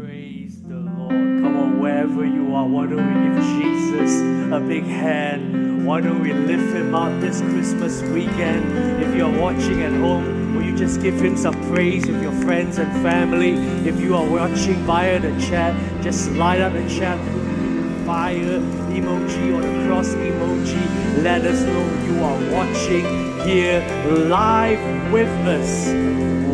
Praise the Lord. Come on, wherever you are, why don't we give Jesus a big hand? Why don't we lift him up this Christmas weekend? If you're watching at home, will you just give him some praise with your friends and family? If you are watching via the chat, just light up the chat fire emoji or the cross emoji. Let us know you are watching here live with us.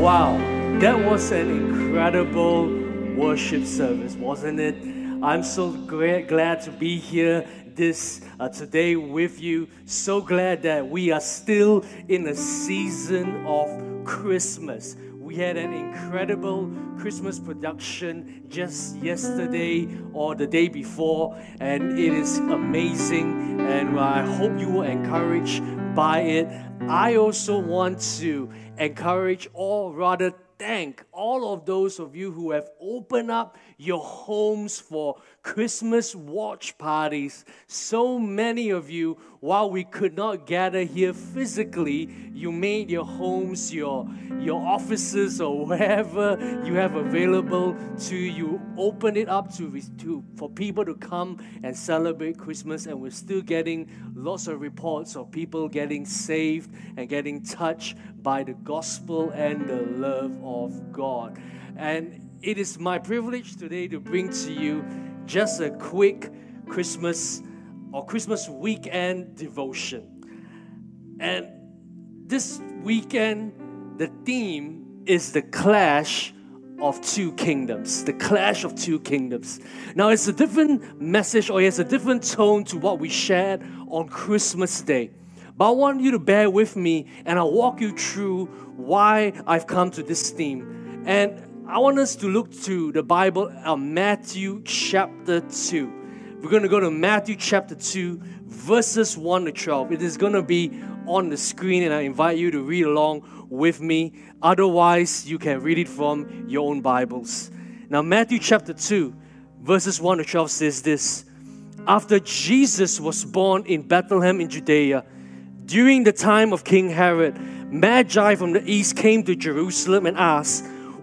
Wow, that was an incredible worship service, wasn't it? I'm so great, glad to be here this uh, today with you. So glad that we are still in a season of Christmas. We had an incredible Christmas production just yesterday or the day before, and it is amazing. And I hope you were encouraged by it. I also want to encourage, or rather, thank all of those of you who have opened up your homes for Christmas watch parties. So many of you, while we could not gather here physically, you made your homes, your, your offices, or wherever you have available to you, open it up to, to for people to come and celebrate Christmas. And we're still getting lots of reports of people getting saved and getting touched by the gospel and the love of God. And it is my privilege today to bring to you just a quick Christmas or Christmas weekend devotion. And this weekend, the theme is the clash of two kingdoms. The clash of two kingdoms. Now, it's a different message or it's a different tone to what we shared on Christmas Day. But I want you to bear with me and I'll walk you through why I've come to this theme. And I want us to look to the Bible, uh, Matthew chapter 2. We're going to go to Matthew chapter 2, verses 1 to 12. It is going to be on the screen, and I invite you to read along with me. Otherwise, you can read it from your own Bibles. Now, Matthew chapter 2, verses 1 to 12 says this After Jesus was born in Bethlehem in Judea, during the time of King Herod, Magi from the east came to Jerusalem and asked,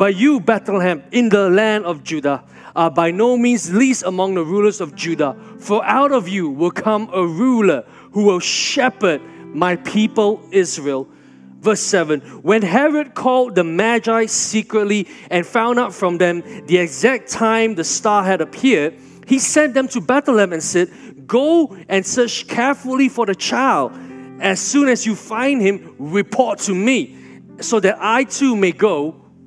But you, Bethlehem, in the land of Judah, are by no means least among the rulers of Judah, for out of you will come a ruler who will shepherd my people Israel. Verse 7 When Herod called the Magi secretly and found out from them the exact time the star had appeared, he sent them to Bethlehem and said, Go and search carefully for the child. As soon as you find him, report to me, so that I too may go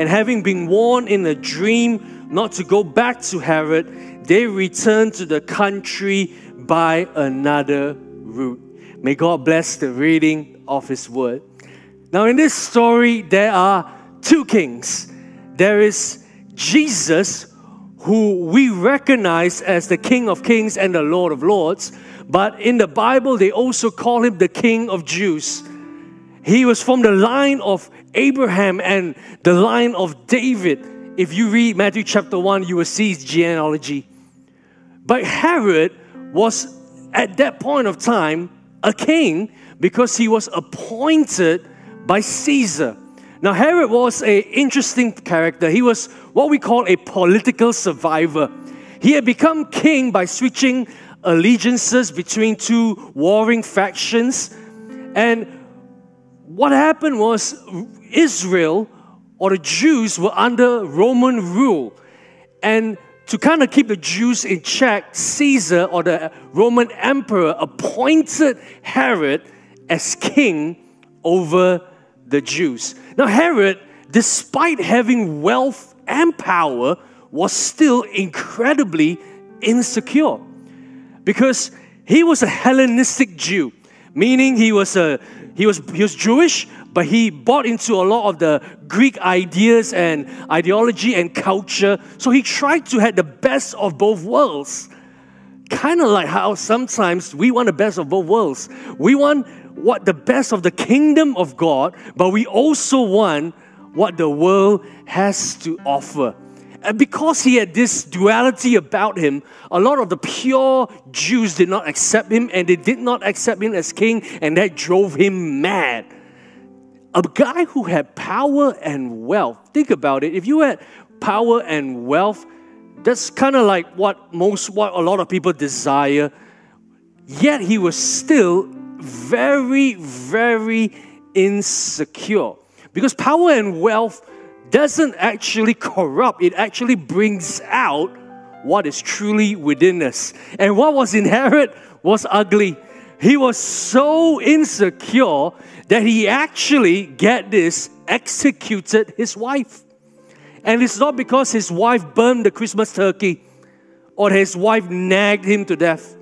And having been warned in a dream not to go back to Herod, they returned to the country by another route. May God bless the reading of His word. Now, in this story, there are two kings. There is Jesus, who we recognize as the King of Kings and the Lord of Lords, but in the Bible, they also call him the King of Jews. He was from the line of Abraham and the line of David. If you read Matthew chapter 1, you will see his genealogy. But Herod was at that point of time a king because he was appointed by Caesar. Now Herod was an interesting character. He was what we call a political survivor. He had become king by switching allegiances between two warring factions. And what happened was Israel or the Jews were under Roman rule. And to kind of keep the Jews in check, Caesar or the Roman emperor appointed Herod as king over the Jews. Now, Herod, despite having wealth and power, was still incredibly insecure because he was a Hellenistic Jew, meaning he was a he was he was Jewish, but he bought into a lot of the Greek ideas and ideology and culture. So he tried to have the best of both worlds. Kind of like how sometimes we want the best of both worlds. We want what the best of the kingdom of God, but we also want what the world has to offer. And because he had this duality about him, a lot of the pure Jews did not accept him and they did not accept him as king, and that drove him mad. A guy who had power and wealth, think about it. If you had power and wealth, that's kind of like what most, what a lot of people desire. Yet he was still very, very insecure. Because power and wealth doesn't actually corrupt, it actually brings out what is truly within us. And what was inherent was ugly. He was so insecure that he actually, get this, executed his wife. And it's not because his wife burned the Christmas turkey or his wife nagged him to death.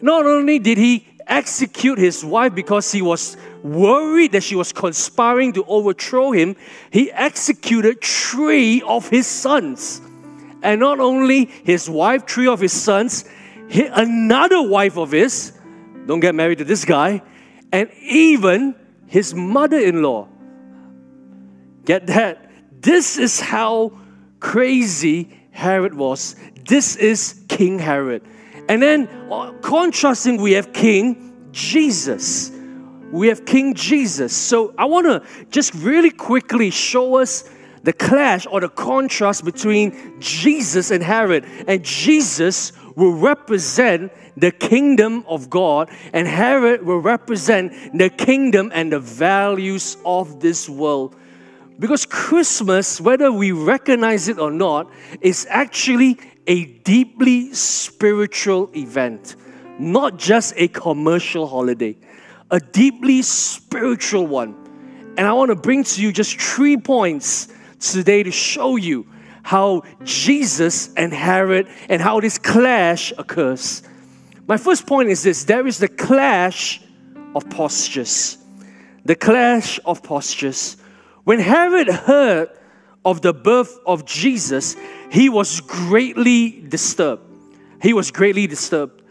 Not only did he execute his wife because he was worried that she was conspiring to overthrow him, he executed three of his sons. And not only his wife, three of his sons, another wife of his, don't get married to this guy, and even his mother in law. Get that? This is how crazy Herod was. This is King Herod. And then, uh, contrasting, we have King Jesus. We have King Jesus. So, I want to just really quickly show us the clash or the contrast between Jesus and Herod. And Jesus will represent the kingdom of God, and Herod will represent the kingdom and the values of this world. Because Christmas, whether we recognize it or not, is actually a deeply spiritual event, not just a commercial holiday, a deeply spiritual one. And I want to bring to you just three points today to show you how Jesus and Herod and how this clash occurs. My first point is this there is the clash of postures. The clash of postures. When Herod heard of the birth of Jesus, he was greatly disturbed. He was greatly disturbed.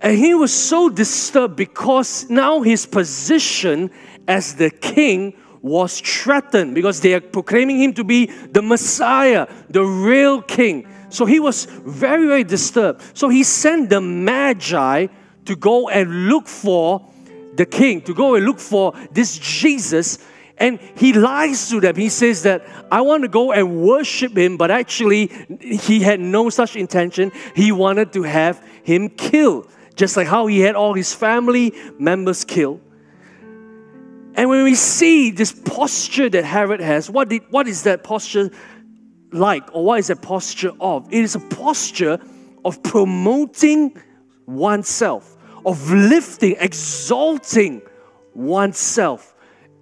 And he was so disturbed because now his position as the king was threatened because they are proclaiming him to be the Messiah, the real king. So he was very, very disturbed. So he sent the Magi to go and look for the king, to go and look for this Jesus. And he lies to them. He says that I want to go and worship him, but actually, he had no such intention. He wanted to have him killed, just like how he had all his family members killed. And when we see this posture that Herod has, what, did, what is that posture like, or what is that posture of? It is a posture of promoting oneself, of lifting, exalting oneself.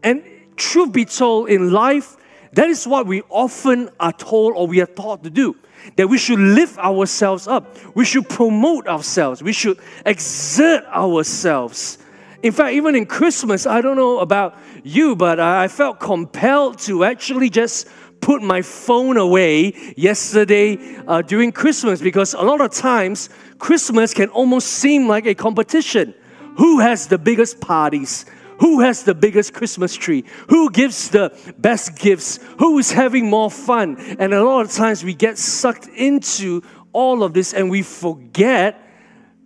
And truth be told, in life, that is what we often are told or we are taught to do. That we should lift ourselves up. We should promote ourselves. We should exert ourselves. In fact, even in Christmas, I don't know about you, but I felt compelled to actually just put my phone away yesterday uh, during Christmas because a lot of times Christmas can almost seem like a competition. Who has the biggest parties? Who has the biggest Christmas tree? Who gives the best gifts? Who is having more fun? And a lot of times we get sucked into all of this and we forget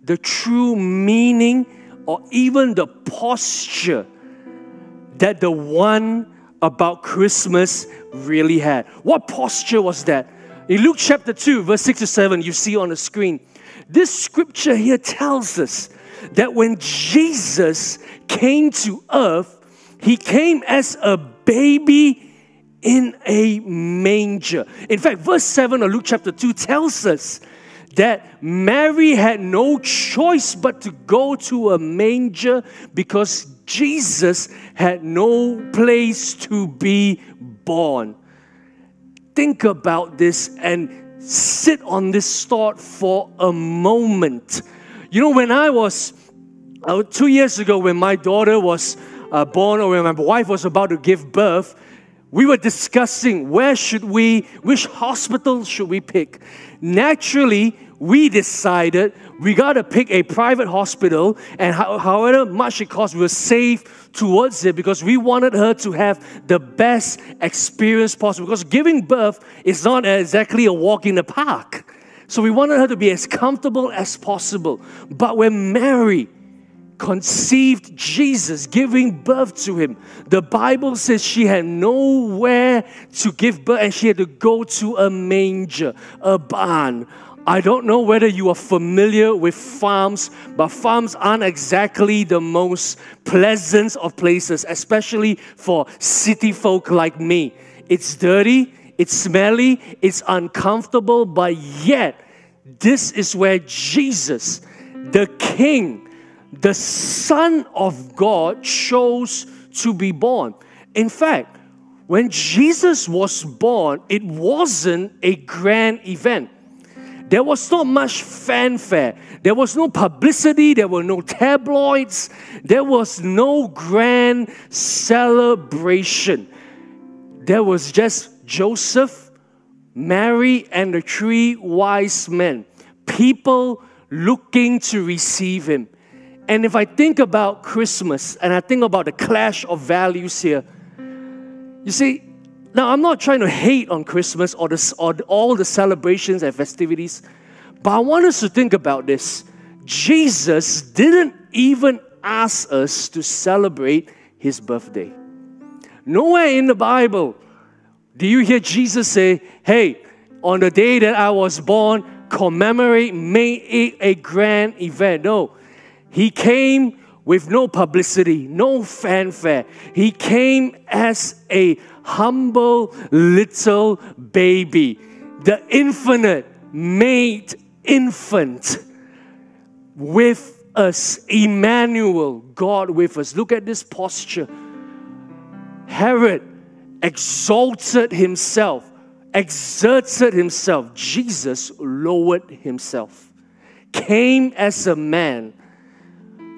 the true meaning or even the posture that the one about Christmas really had. What posture was that? In Luke chapter 2, verse 6 to 7, you see on the screen. This scripture here tells us that when Jesus came to earth, he came as a baby in a manger. In fact, verse 7 of Luke chapter 2 tells us that Mary had no choice but to go to a manger because Jesus had no place to be born. Think about this and sit on this thought for a moment. You know, when I was uh, two years ago, when my daughter was uh, born or when my wife was about to give birth, we were discussing where should we, which hospital should we pick. Naturally, we decided we got to pick a private hospital, and however much it costs, we were safe towards it because we wanted her to have the best experience possible. Because giving birth is not exactly a walk in the park. So we wanted her to be as comfortable as possible. But when Mary conceived Jesus, giving birth to him, the Bible says she had nowhere to give birth and she had to go to a manger, a barn. I don't know whether you are familiar with farms, but farms aren't exactly the most pleasant of places, especially for city folk like me. It's dirty, it's smelly, it's uncomfortable, but yet, this is where Jesus, the King, the Son of God, chose to be born. In fact, when Jesus was born, it wasn't a grand event there was not much fanfare. There was no publicity. There were no tabloids. There was no grand celebration. There was just Joseph, Mary, and the three wise men. People looking to receive him. And if I think about Christmas and I think about the clash of values here, you see, now, I'm not trying to hate on Christmas or, or all the celebrations and festivities, but I want us to think about this. Jesus didn't even ask us to celebrate his birthday. Nowhere in the Bible do you hear Jesus say, Hey, on the day that I was born, commemorate, make it a grand event. No, he came with no publicity, no fanfare. He came as a humble little baby, the infinite made infant with us, Emmanuel, God with us. Look at this posture. Herod exalted himself, exerted himself. Jesus lowered himself, came as a man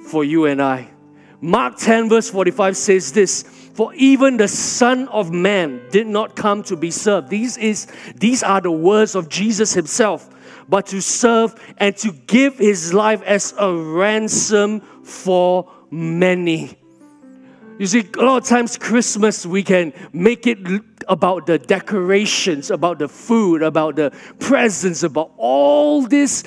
for you and I. Mark 10, verse 45 says this For even the Son of Man did not come to be served. These, is, these are the words of Jesus Himself, but to serve and to give His life as a ransom for many. You see, a lot of times Christmas we can make it about the decorations, about the food, about the presents, about all this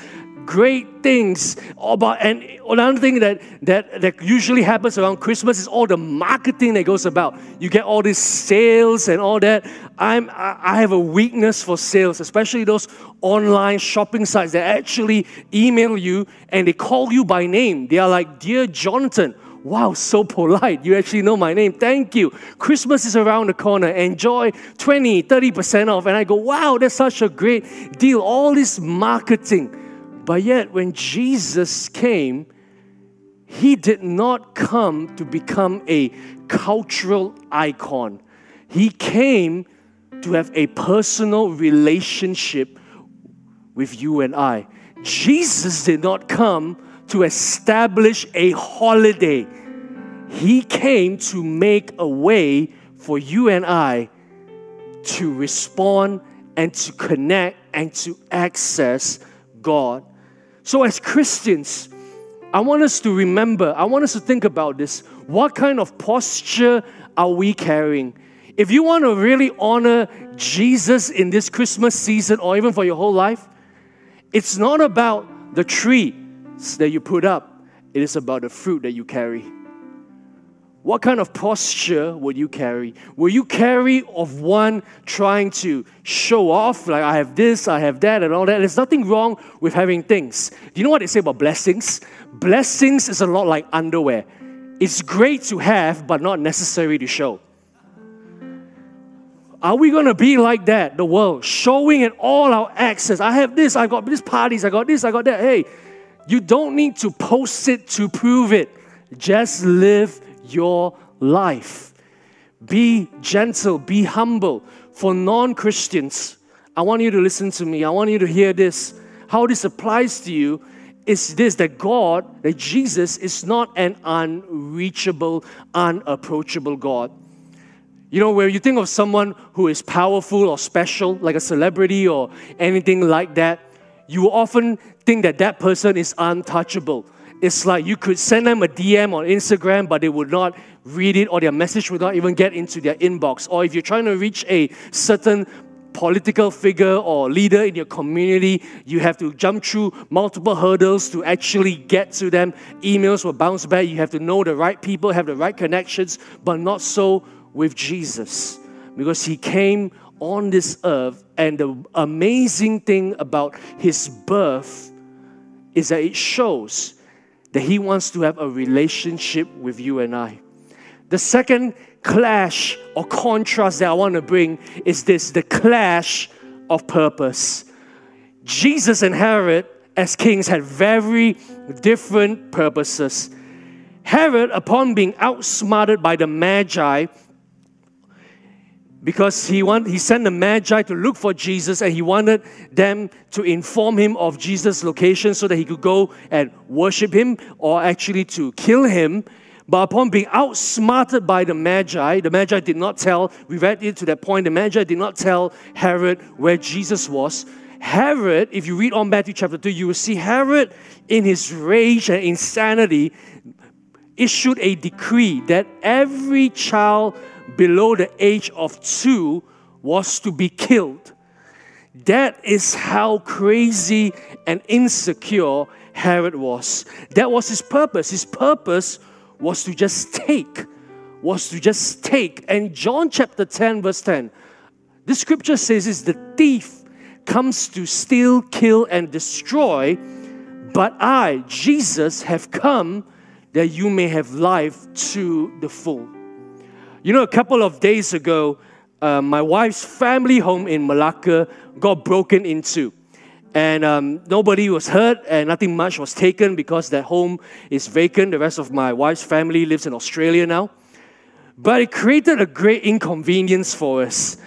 great things about and another thing that, that that usually happens around christmas is all the marketing that goes about you get all these sales and all that i'm i have a weakness for sales especially those online shopping sites that actually email you and they call you by name they are like dear jonathan Wow, so polite. You actually know my name. Thank you. Christmas is around the corner. Enjoy 20, 30% off. And I go, wow, that's such a great deal. All this marketing. But yet, when Jesus came, he did not come to become a cultural icon. He came to have a personal relationship with you and I. Jesus did not come to establish a holiday. He came to make a way for you and I to respond and to connect and to access God. So, as Christians, I want us to remember, I want us to think about this. What kind of posture are we carrying? If you want to really honor Jesus in this Christmas season or even for your whole life, it's not about the tree that you put up, it is about the fruit that you carry. What kind of posture would you carry? Will you carry of one trying to show off, like I have this, I have that, and all that? There's nothing wrong with having things. Do you know what they say about blessings? Blessings is a lot like underwear. It's great to have, but not necessary to show. Are we going to be like that, the world, showing in all our access? I have this, I got this parties, I got this, I got that. Hey, you don't need to post it to prove it. Just live your life. Be gentle, be humble. For non Christians, I want you to listen to me. I want you to hear this. How this applies to you is this that God, that Jesus, is not an unreachable, unapproachable God. You know, where you think of someone who is powerful or special, like a celebrity or anything like that, you often think that that person is untouchable. It's like you could send them a DM on Instagram, but they would not read it, or their message would not even get into their inbox. Or if you're trying to reach a certain political figure or leader in your community, you have to jump through multiple hurdles to actually get to them. Emails will bounce back. You have to know the right people, have the right connections, but not so with Jesus because he came on this earth. And the amazing thing about his birth is that it shows that he wants to have a relationship with you and I. The second clash or contrast that I want to bring is this the clash of purpose. Jesus and Herod, as kings, had very different purposes. Herod, upon being outsmarted by the Magi, because he, want, he sent the Magi to look for Jesus and he wanted them to inform him of Jesus' location so that he could go and worship him or actually to kill him. But upon being outsmarted by the Magi, the Magi did not tell, we read it to that point, the Magi did not tell Herod where Jesus was. Herod, if you read on Matthew chapter 2, you will see Herod in his rage and insanity issued a decree that every child below the age of two was to be killed. That is how crazy and insecure Herod was. That was his purpose. His purpose was to just take, was to just take. And John chapter 10, verse 10, the scripture says is the thief comes to steal, kill, and destroy, but I, Jesus, have come that you may have life to the full. You know, a couple of days ago, uh, my wife's family home in Malacca got broken into and um, nobody was hurt and nothing much was taken because that home is vacant. The rest of my wife's family lives in Australia now. But it created a great inconvenience for us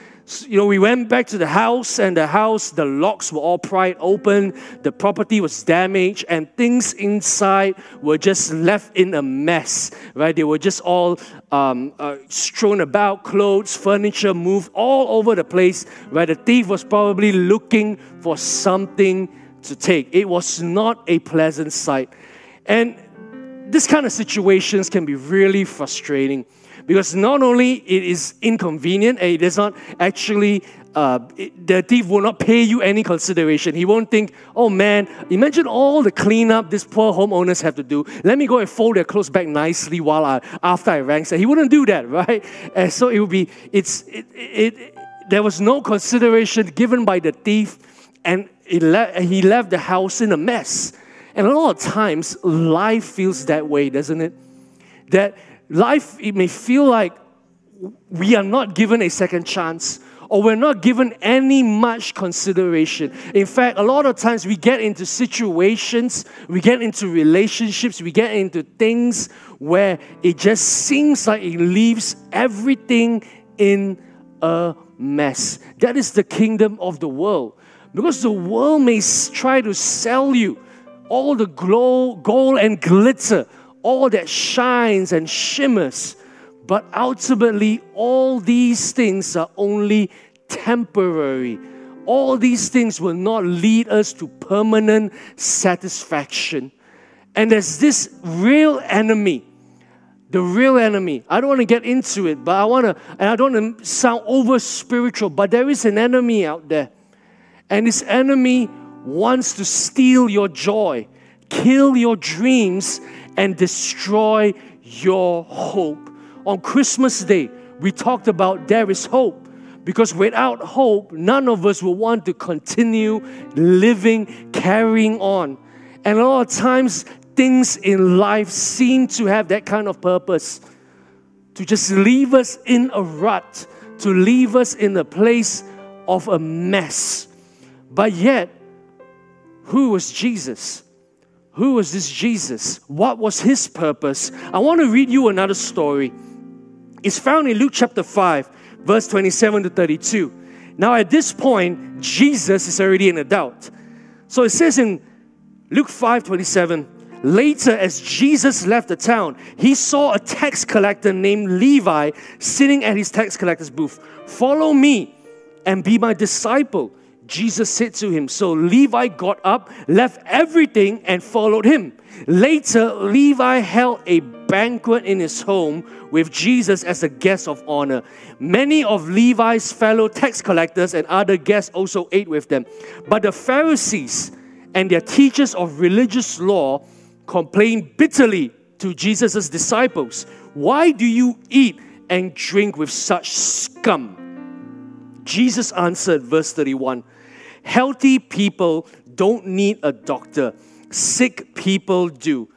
you know, we went back to the house, and the house, the locks were all pried open, the property was damaged, and things inside were just left in a mess, right? They were just all um, uh, strewn about, clothes, furniture moved all over the place, right? The thief was probably looking for something to take. It was not a pleasant sight. And this kind of situations can be really frustrating because not only it is inconvenient and it does not actually uh, it, the thief will not pay you any consideration. He won't think, oh man, imagine all the cleanup these poor homeowners have to do. Let me go and fold their clothes back nicely while I after I rank. He wouldn't do that, right? And so it would be it's it, it, it there was no consideration given by the thief, and le- he left the house in a mess. And a lot of times, life feels that way, doesn't it? That life, it may feel like we are not given a second chance or we're not given any much consideration. In fact, a lot of times we get into situations, we get into relationships, we get into things where it just seems like it leaves everything in a mess. That is the kingdom of the world. Because the world may try to sell you all the glow, gold and glitter all that shines and shimmers. But ultimately, all these things are only temporary. All these things will not lead us to permanent satisfaction. And there's this real enemy. The real enemy. I don't want to get into it, but I want to, and I don't want to sound over spiritual, but there is an enemy out there. And this enemy wants to steal your joy, kill your dreams, and destroy your hope. On Christmas Day, we talked about there is hope because without hope, none of us will want to continue living, carrying on. And a lot of times, things in life seem to have that kind of purpose to just leave us in a rut, to leave us in a place of a mess. But yet, who was Jesus? Who was this Jesus? What was his purpose? I want to read you another story. It's found in Luke chapter 5, verse 27 to 32. Now, at this point, Jesus is already an adult. So it says in Luke 5 27, Later, as Jesus left the town, he saw a tax collector named Levi sitting at his tax collector's booth. Follow me and be my disciple. Jesus said to him. So Levi got up, left everything, and followed him. Later, Levi held a banquet in his home with Jesus as a guest of honor. Many of Levi's fellow tax collectors and other guests also ate with them. But the Pharisees and their teachers of religious law complained bitterly to Jesus' disciples Why do you eat and drink with such scum? Jesus answered, verse 31 Healthy people don't need a doctor, sick people do.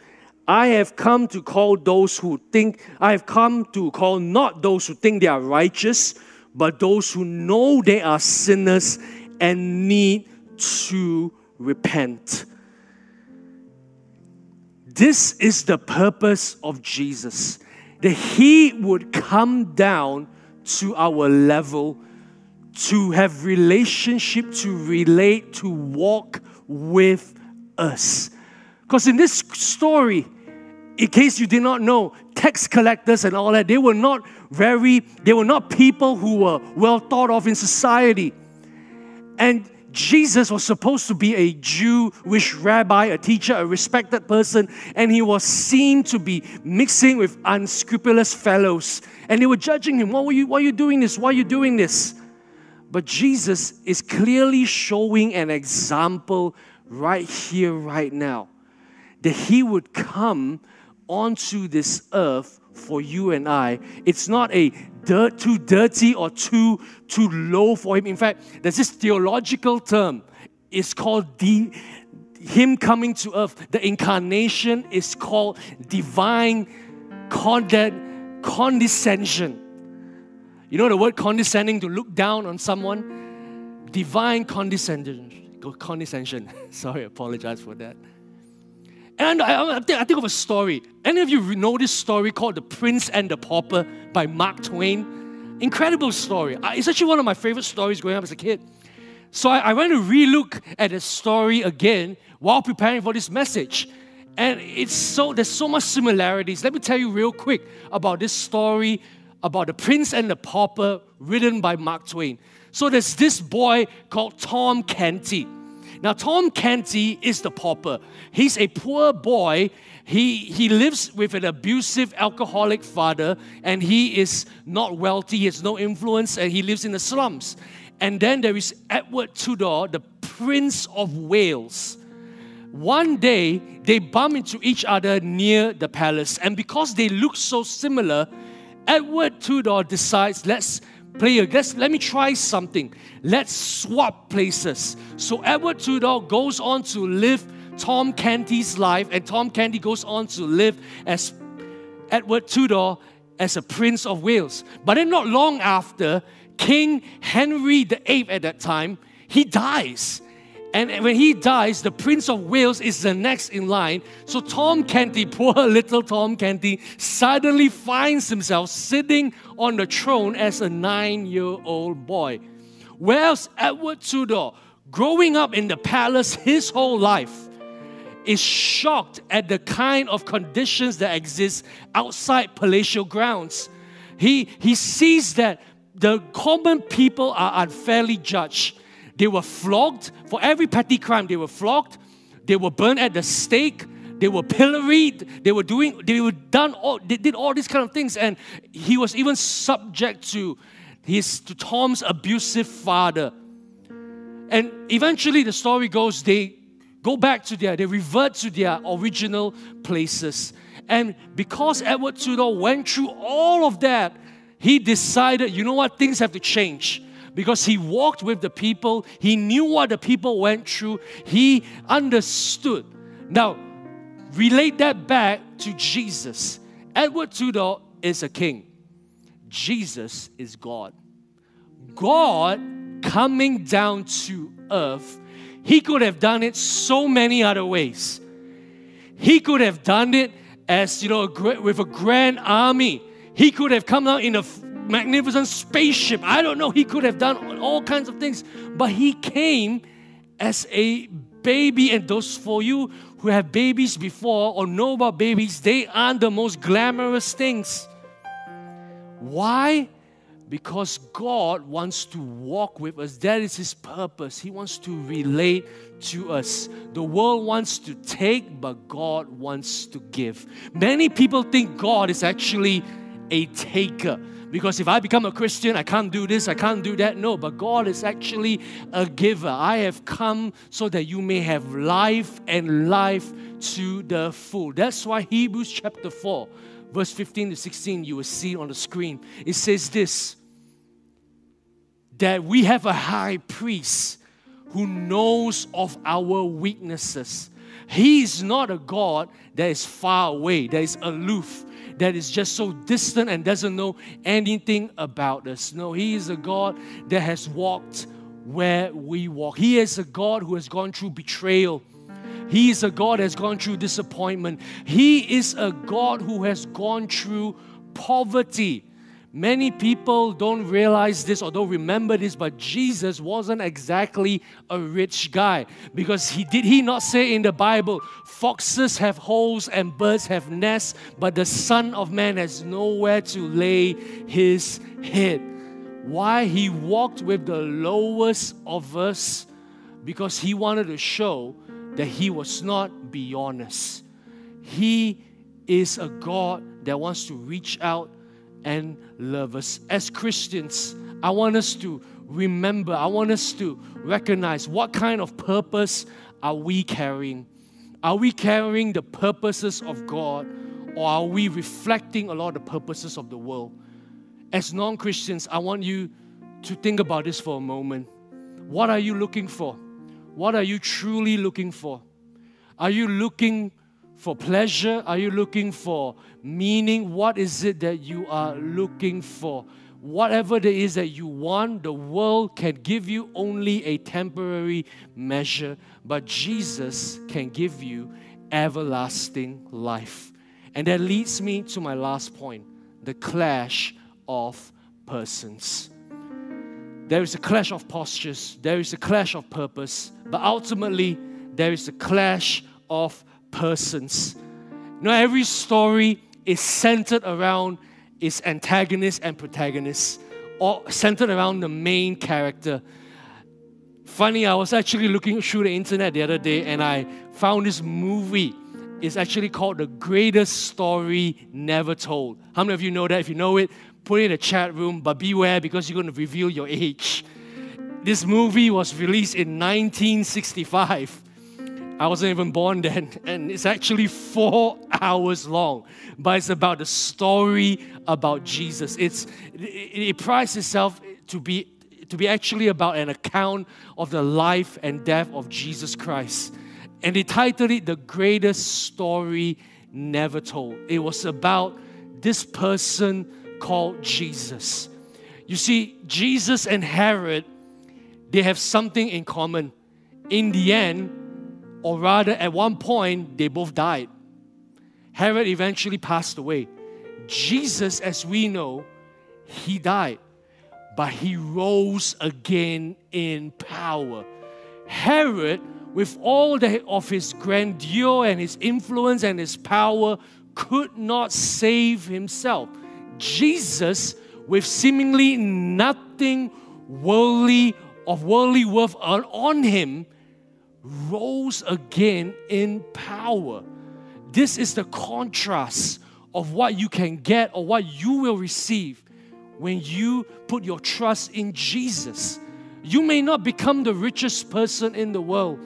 I have come to call those who think, I have come to call not those who think they are righteous, but those who know they are sinners and need to repent. This is the purpose of Jesus that He would come down to our level to have relationship, to relate, to walk with us. Because in this story, in case you did not know, tax collectors and all that, they were not very, they were not people who were well thought of in society. And Jesus was supposed to be a Jewish rabbi, a teacher, a respected person, and he was seen to be mixing with unscrupulous fellows. And they were judging him. You, why are you doing this? Why are you doing this? But Jesus is clearly showing an example right here, right now, that he would come onto this earth for you and I. It's not a dirt, too dirty or too, too low for him. In fact, there's this theological term. It's called the, him coming to earth. The incarnation is called divine condescension. You know the word condescending to look down on someone? Divine condescension. Condescension. Sorry, I apologize for that. And I, I, think, I think of a story. Any of you know this story called The Prince and the Pauper by Mark Twain? Incredible story. It's actually one of my favorite stories growing up as a kid. So I, I went to relook at the story again while preparing for this message. And it's so there's so much similarities. Let me tell you real quick about this story about the prince and the pauper written by Mark Twain. So there's this boy called Tom Canty. Now, Tom Canty is the pauper. He's a poor boy. He, he lives with an abusive alcoholic father, and he is not wealthy, he has no influence, and he lives in the slums. And then there is Edward Tudor, the Prince of Wales. One day, they bump into each other near the palace, and because they look so similar, Edward Tudor decides, let's play a let's let me try something. Let's swap places. So Edward Tudor goes on to live Tom Canty's life, and Tom Canty goes on to live as Edward Tudor as a Prince of Wales. But then not long after, King Henry VIII at that time, he dies. And when he dies, the Prince of Wales is the next in line. So Tom Canty, poor little Tom Canty, suddenly finds himself sitting on the throne as a nine year old boy. Whereas Edward Tudor, growing up in the palace his whole life, is shocked at the kind of conditions that exist outside palatial grounds. He, he sees that the common people are unfairly judged they were flogged for every petty crime. They were flogged. They were burned at the stake. They were pilloried. They were doing. They were done. All, they did all these kind of things, and he was even subject to his to Tom's abusive father. And eventually, the story goes they go back to their. They revert to their original places. And because Edward Tudor went through all of that, he decided, you know what, things have to change because he walked with the people, he knew what the people went through, he understood. Now, relate that back to Jesus. Edward Tudor is a king, Jesus is God. God coming down to earth, He could have done it so many other ways. He could have done it as, you know, with a grand army. He could have come out in a magnificent spaceship. I don't know. He could have done all kinds of things. But He came as a baby. And those for you who have babies before or know about babies, they aren't the most glamorous things. Why? Because God wants to walk with us. That is His purpose. He wants to relate to us. The world wants to take, but God wants to give. Many people think God is actually a taker. Because if I become a Christian, I can't do this, I can't do that. No, but God is actually a giver. I have come so that you may have life and life to the full. That's why Hebrews chapter 4, verse 15 to 16, you will see on the screen. It says this that we have a high priest who knows of our weaknesses. He is not a God that is far away, that is aloof that is just so distant and doesn't know anything about us. No, He is a God that has walked where we walk. He is a God who has gone through betrayal. He is a God that has gone through disappointment. He is a God who has gone through poverty. Many people don't realize this or don't remember this, but Jesus wasn't exactly a rich guy because he did he not say in the Bible, foxes have holes and birds have nests, but the Son of Man has nowhere to lay his head. Why he walked with the lowest of us? Because he wanted to show that he was not beyond us. He is a God that wants to reach out and love us. As Christians, I want us to remember, I want us to recognize what kind of purpose are we carrying? Are we carrying the purposes of God or are we reflecting a lot of the purposes of the world? As non Christians, I want you to think about this for a moment. What are you looking for? What are you truly looking for? Are you looking for pleasure? Are you looking for meaning? What is it that you are looking for? Whatever it is that you want, the world can give you only a temporary measure, but Jesus can give you everlasting life. And that leads me to my last point the clash of persons. There is a clash of postures, there is a clash of purpose, but ultimately, there is a clash of persons. You know, every story is centered around its antagonist and protagonist, or centered around the main character. Funny, I was actually looking through the internet the other day and I found this movie. It's actually called The Greatest Story Never Told. How many of you know that? If you know it, put it in the chat room, but beware because you're going to reveal your age. This movie was released in 1965. I wasn't even born then, and it's actually four hours long. But it's about the story about Jesus. It's it, it prides itself to be to be actually about an account of the life and death of Jesus Christ. And they titled it The Greatest Story Never Told. It was about this person called Jesus. You see, Jesus and Herod, they have something in common. In the end, or rather, at one point, they both died. Herod eventually passed away. Jesus, as we know, he died, but he rose again in power. Herod, with all the, of his grandeur and his influence and his power, could not save himself. Jesus, with seemingly nothing worldly of worldly worth on him, rose again in power. This is the contrast of what you can get or what you will receive when you put your trust in Jesus. You may not become the richest person in the world.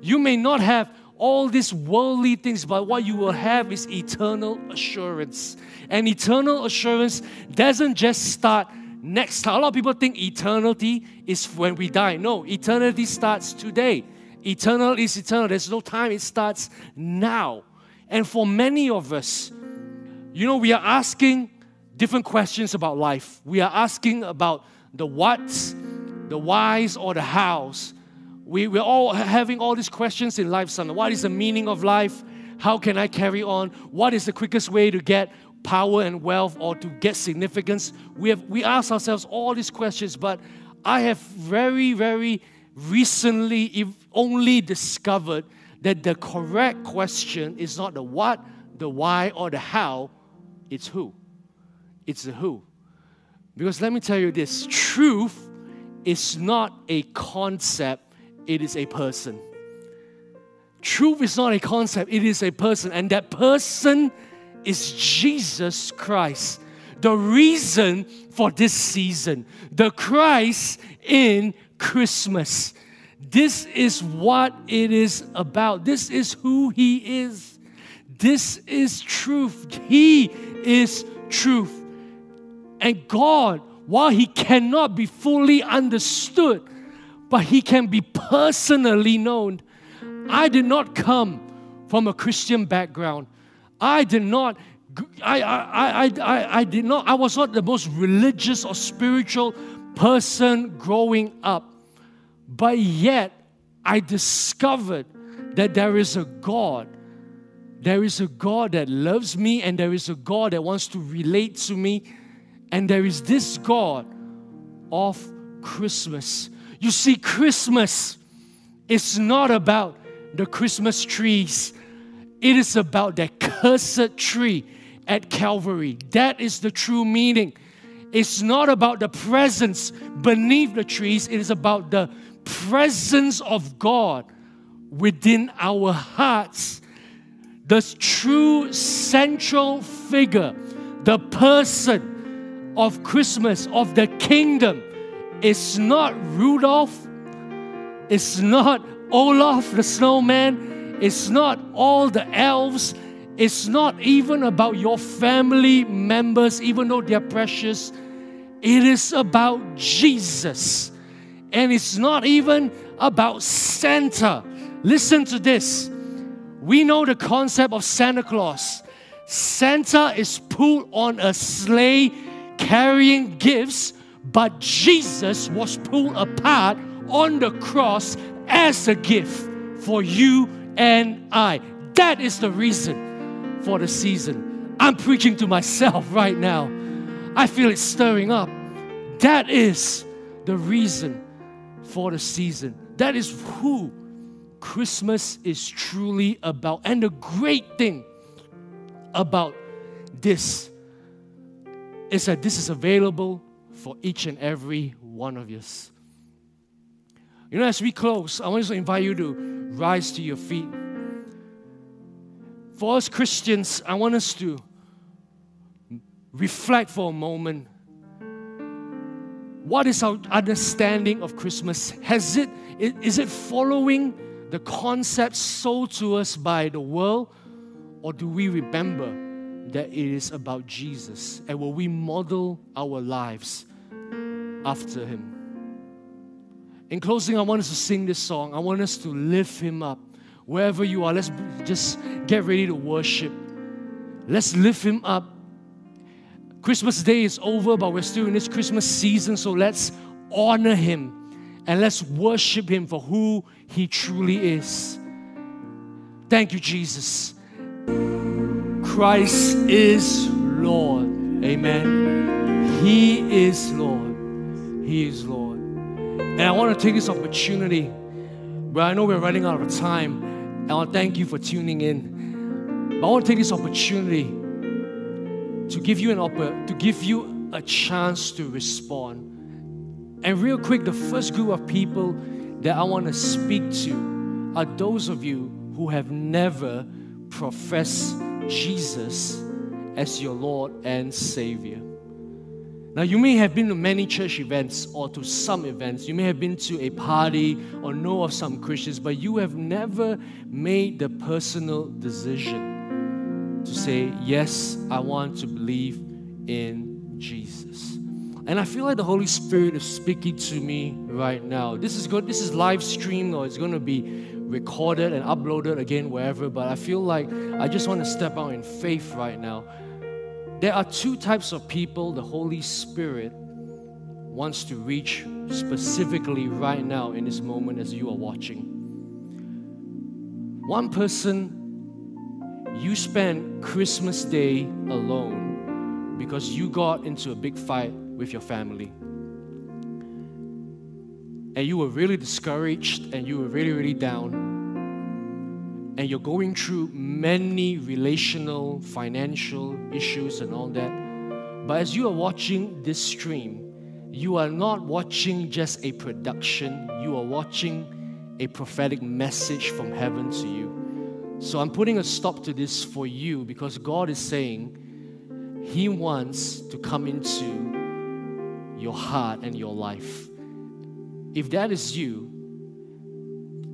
You may not have all these worldly things, but what you will have is eternal assurance. And eternal assurance doesn't just start next time. A lot of people think eternity is when we die. No, eternity starts today. Eternal is eternal. There's no time. It starts now. And for many of us, you know, we are asking different questions about life. We are asking about the what's, the why's, or the how's. We, we're all having all these questions in life, son. What is the meaning of life? How can I carry on? What is the quickest way to get power and wealth or to get significance? We, have, we ask ourselves all these questions, but I have very, very recently if only discovered that the correct question is not the what, the why, or the how, it's who. It's the who. Because let me tell you this truth is not a concept, it is a person. Truth is not a concept, it is a person. And that person is Jesus Christ. The reason for this season, the Christ in Christmas. This is what it is about. This is who He is. This is truth. He is truth. And God, while He cannot be fully understood, but He can be personally known. I did not come from a Christian background. I did not. I, I, I, I, I did not, I was not the most religious or spiritual person growing up. But yet, I discovered that there is a God. There is a God that loves me, and there is a God that wants to relate to me and there is this God of Christmas. You see, Christmas is not about the Christmas trees, it is about that cursed tree at Calvary. That is the true meaning. It's not about the presents beneath the trees, it is about the presence of God within our hearts. The true central figure, the person, of Christmas, of the kingdom, is not Rudolph, it's not Olaf the snowman, it's not all the elves, it's not even about your family members, even though they're precious. It is about Jesus. And it's not even about Santa. Listen to this. We know the concept of Santa Claus. Santa is pulled on a sleigh carrying gifts, but Jesus was pulled apart on the cross as a gift for you and I. That is the reason for the season. I'm preaching to myself right now. I feel it stirring up. That is the reason for the season. That is who Christmas is truly about. And the great thing about this is that this is available for each and every one of us. You know, as we close, I want to invite you to rise to your feet. For us Christians, I want us to reflect for a moment. What is our understanding of Christmas? Has it is it following the concepts sold to us by the world, or do we remember that it is about Jesus and will we model our lives after Him. In closing, I want us to sing this song. I want us to lift Him up. Wherever you are, let's just get ready to worship. Let's lift Him up. Christmas Day is over, but we're still in this Christmas season, so let's honor Him and let's worship Him for who He truly is. Thank you, Jesus. Christ is Lord. Amen. He is Lord. He is Lord. And I want to take this opportunity, but I know we're running out of time. I want to thank you for tuning in. But I want to take this opportunity to give you an oppor- to give you a chance to respond. And real quick, the first group of people that I want to speak to are those of you who have never professed Jesus as your Lord and Savior. Now, you may have been to many church events or to some events. You may have been to a party or know of some Christians, but you have never made the personal decision say, Yes, I want to believe in Jesus. And I feel like the Holy Spirit is speaking to me right now. This is good. This is live streamed or it's going to be recorded and uploaded again wherever, but I feel like I just want to step out in faith right now. There are two types of people the Holy Spirit wants to reach specifically right now in this moment as you are watching. One person, you spent Christmas Day alone because you got into a big fight with your family. And you were really discouraged and you were really, really down. And you're going through many relational, financial issues and all that. But as you are watching this stream, you are not watching just a production, you are watching a prophetic message from heaven to you. So I'm putting a stop to this for you because God is saying He wants to come into your heart and your life. If that is you,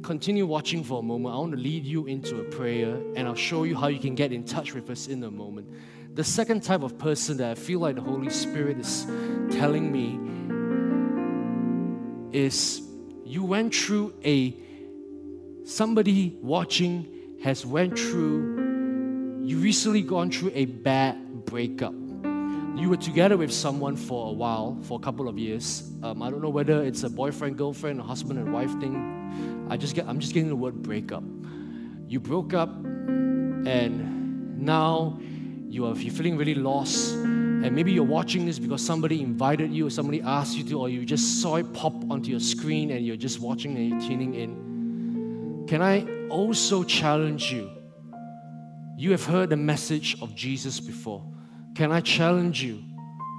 continue watching for a moment. I want to lead you into a prayer and I'll show you how you can get in touch with us in a moment. The second type of person that I feel like the Holy Spirit is telling me is you went through a somebody watching has went through you recently gone through a bad breakup. You were together with someone for a while for a couple of years. Um, i don't know whether it's a boyfriend girlfriend or husband and wife thing. I just get i'm just getting the word breakup. You broke up and now you are you're feeling really lost. And maybe you're watching this because somebody invited you or somebody asked you to or you just saw it pop onto your screen and you're just watching and you're tuning in. Can i also challenge you. You have heard the message of jesus before. Can i challenge you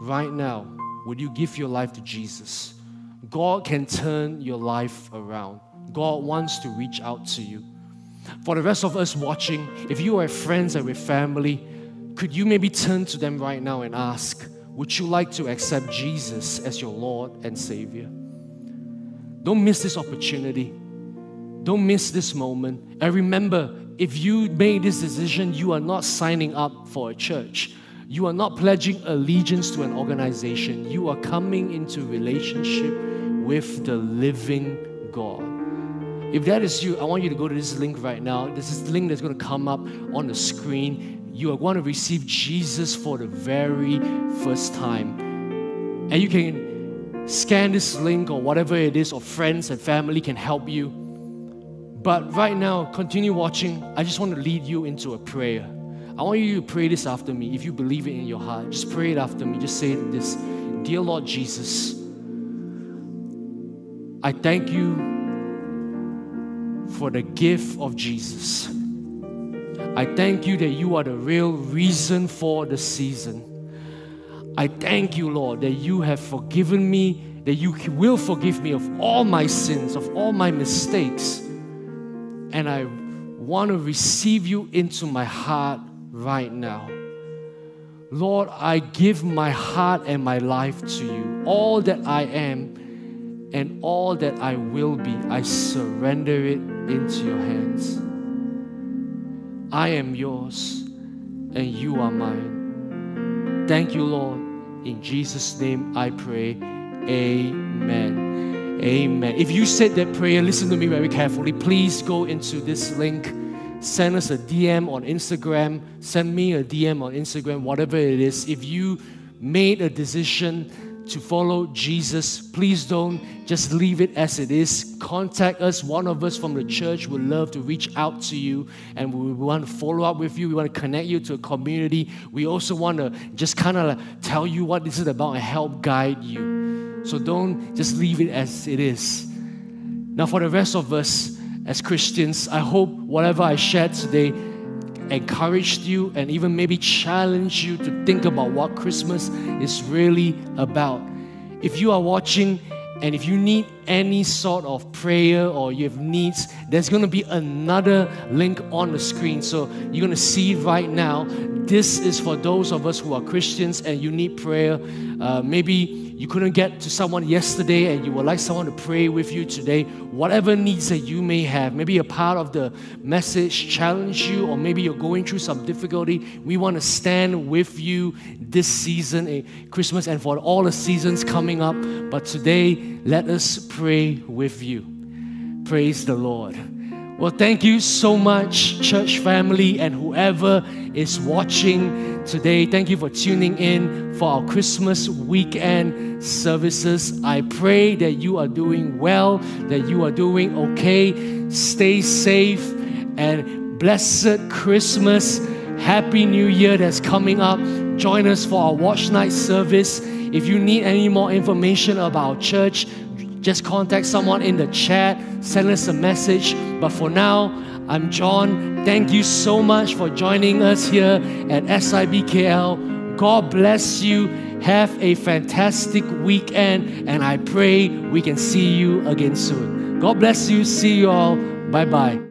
right now? Would you give your life to jesus? God can turn your life around. God wants to reach out to you. For the rest of us watching if you are friends and with family could you maybe turn to them right now and ask, Would you like to accept Jesus as your Lord and Savior? Don't miss this opportunity. Don't miss this moment. And remember, if you made this decision, you are not signing up for a church. You are not pledging allegiance to an organization. You are coming into relationship with the living God. If that is you, I want you to go to this link right now. This is the link that's going to come up on the screen you are going to receive Jesus for the very first time. And you can scan this link or whatever it is, or friends and family can help you. But right now, continue watching. I just want to lead you into a prayer. I want you to pray this after me. If you believe it in your heart, just pray it after me. Just say this Dear Lord Jesus, I thank you for the gift of Jesus. I thank you that you are the real reason for the season. I thank you, Lord, that you have forgiven me, that you will forgive me of all my sins, of all my mistakes. And I want to receive you into my heart right now. Lord, I give my heart and my life to you. All that I am and all that I will be, I surrender it into your hands. I am yours and you are mine. Thank you, Lord. In Jesus' name I pray. Amen. Amen. If you said that prayer, listen to me very carefully. Please go into this link. Send us a DM on Instagram. Send me a DM on Instagram, whatever it is. If you made a decision to follow Jesus, please don't just leave it as it is. Contact us. One of us from the church would love to reach out to you and we want to follow up with you. We want to connect you to a community. We also want to just kind of tell you what this is about and help guide you. So don't just leave it as it is. Now, for the rest of us as Christians, I hope whatever I shared today encouraged you and even maybe challenged you to think about what Christmas is really about. If you are watching and if you need any sort of prayer or you have needs, there's going to be another link on the screen. So you're going to see right now. This is for those of us who are Christians and you need prayer. Uh, maybe you couldn't get to someone yesterday and you would like someone to pray with you today, whatever needs that you may have, maybe a part of the message challenge you, or maybe you're going through some difficulty, we want to stand with you this season, eh, Christmas, and for all the seasons coming up. But today, let us pray with you. Praise the Lord. Well, thank you so much, church family, and whoever is watching today. Thank you for tuning in for our Christmas weekend services. I pray that you are doing well, that you are doing okay. Stay safe and blessed Christmas. Happy New Year that's coming up. Join us for our watch night service. If you need any more information about church, just contact someone in the chat, send us a message. But for now, I'm John. Thank you so much for joining us here at SIBKL. God bless you. Have a fantastic weekend, and I pray we can see you again soon. God bless you. See you all. Bye bye.